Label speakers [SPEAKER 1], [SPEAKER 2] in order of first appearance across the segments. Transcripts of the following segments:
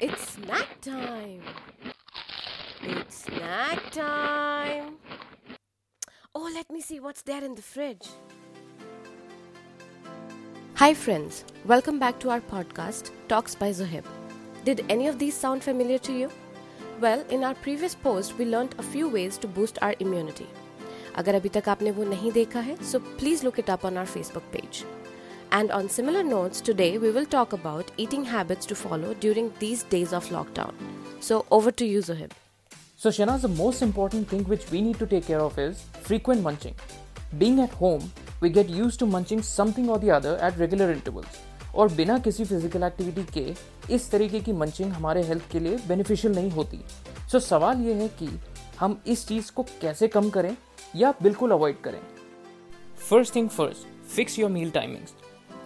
[SPEAKER 1] It's snack time. It's snack time. Oh, let me see what's there in the fridge. Hi, friends. Welcome back to our podcast, Talks by Zohib. Did any of these sound familiar to you? Well, in our previous post, we learned a few ways to boost our immunity. अगर अभी तक आपने वो नहीं देखा है, so please look it up on our Facebook page. And on similar notes, today we will talk about eating habits to follow during these days of lockdown. So over to you, Zohib.
[SPEAKER 2] So, Shanaz, the most important thing which we need to take care of is frequent munching. Being at home, we get used to munching something or the other at regular intervals. और बिना किसी physical activity के इस तरीके की munching हमारे health के लिए बेनिफिशियल नहीं होती सो so, सवाल ये है कि हम इस चीज़ को कैसे कम करें या बिल्कुल अवॉइड करें first thing first fix your meal timings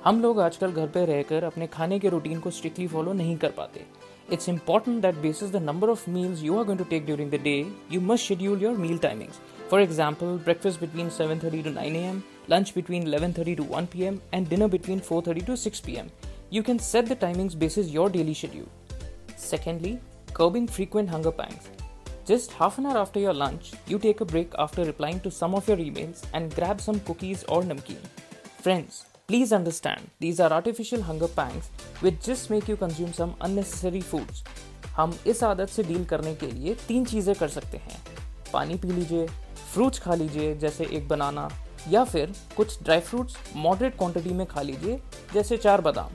[SPEAKER 2] हम लोग आजकल घर पर रहकर अपने खाने के रूटीन को स्ट्रिक्टली फॉलो नहीं कर पाते। It's important that basis the number of meal you are going to take during the day you must schedule your meal timings for example breakfast between seven thirty to nine A M lunch between eleven thirty to one P M and dinner between four thirty to six P M you can set the timings basis your daily schedule secondly curbing frequent hunger pangs just half an hour after your lunch you take a break after replying to some of your emails and grab some cookies और namkeen friends Please understand, these are artificial hunger pangs which just make you consume some unnecessary foods. हम इस आदत से deal करने के लिए तीन चीज़ें कर सकते हैं। पानी पी लीजिए फ्रूट्स खा लीजिए जैसे एक बनाना या फिर कुछ ड्राई फ्रूट्स मॉडरेट क्वांटिटी में खा लीजिए जैसे चार बादाम।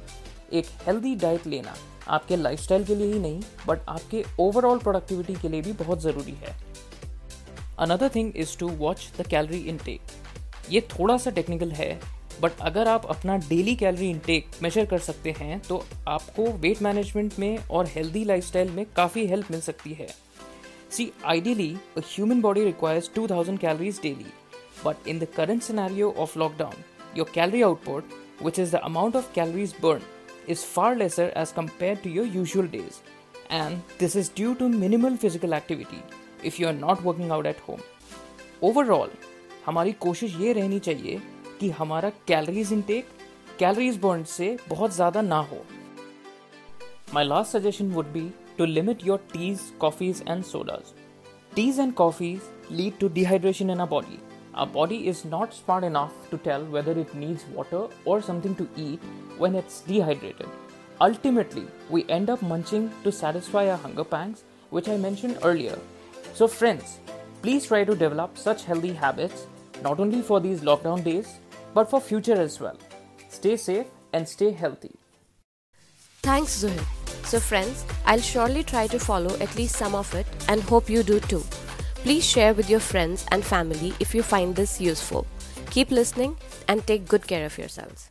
[SPEAKER 2] एक हेल्दी डाइट लेना आपके लाइफस्टाइल के लिए ही नहीं बट आपके ओवरऑल प्रोडक्टिविटी के लिए भी बहुत ज़रूरी है। Another thing is to watch the calorie intake ये थोड़ा सा टेक्निकल है बट अगर आप अपना डेली कैलोरी इंटेक मेजर कर सकते हैं तो आपको वेट मैनेजमेंट में और हेल्दी लाइफस्टाइल में काफ़ी हेल्प मिल सकती है। See ideally a human body requires two thousand calories daily but in the current scenario of lockdown your calorie output which is the amount of calories burn is far lesser as compare to your usual days and this is due to minimal physical activity if you are not working out at home overall हमारी कोशिश ये रहनी चाहिए कि हमारा calories intake calories burn से बहुत ज़्यादा ना हो my last suggestion would be to limit your teas coffees and sodas teas and coffees lead to dehydration in a body Our body is not smart enough to tell whether it needs water or something to eat when it's dehydrated. Ultimately, we end up munching to satisfy our hunger pangs, which I mentioned earlier. So, friends, please try to develop such healthy habits not only for these lockdown days but for future as well. Stay safe and stay healthy.
[SPEAKER 1] Thanks, Zuhir. So, friends, I'll surely try to follow at least some of it and hope you do too. Please share with your friends and family if you find this useful. Keep listening and take good care of yourselves.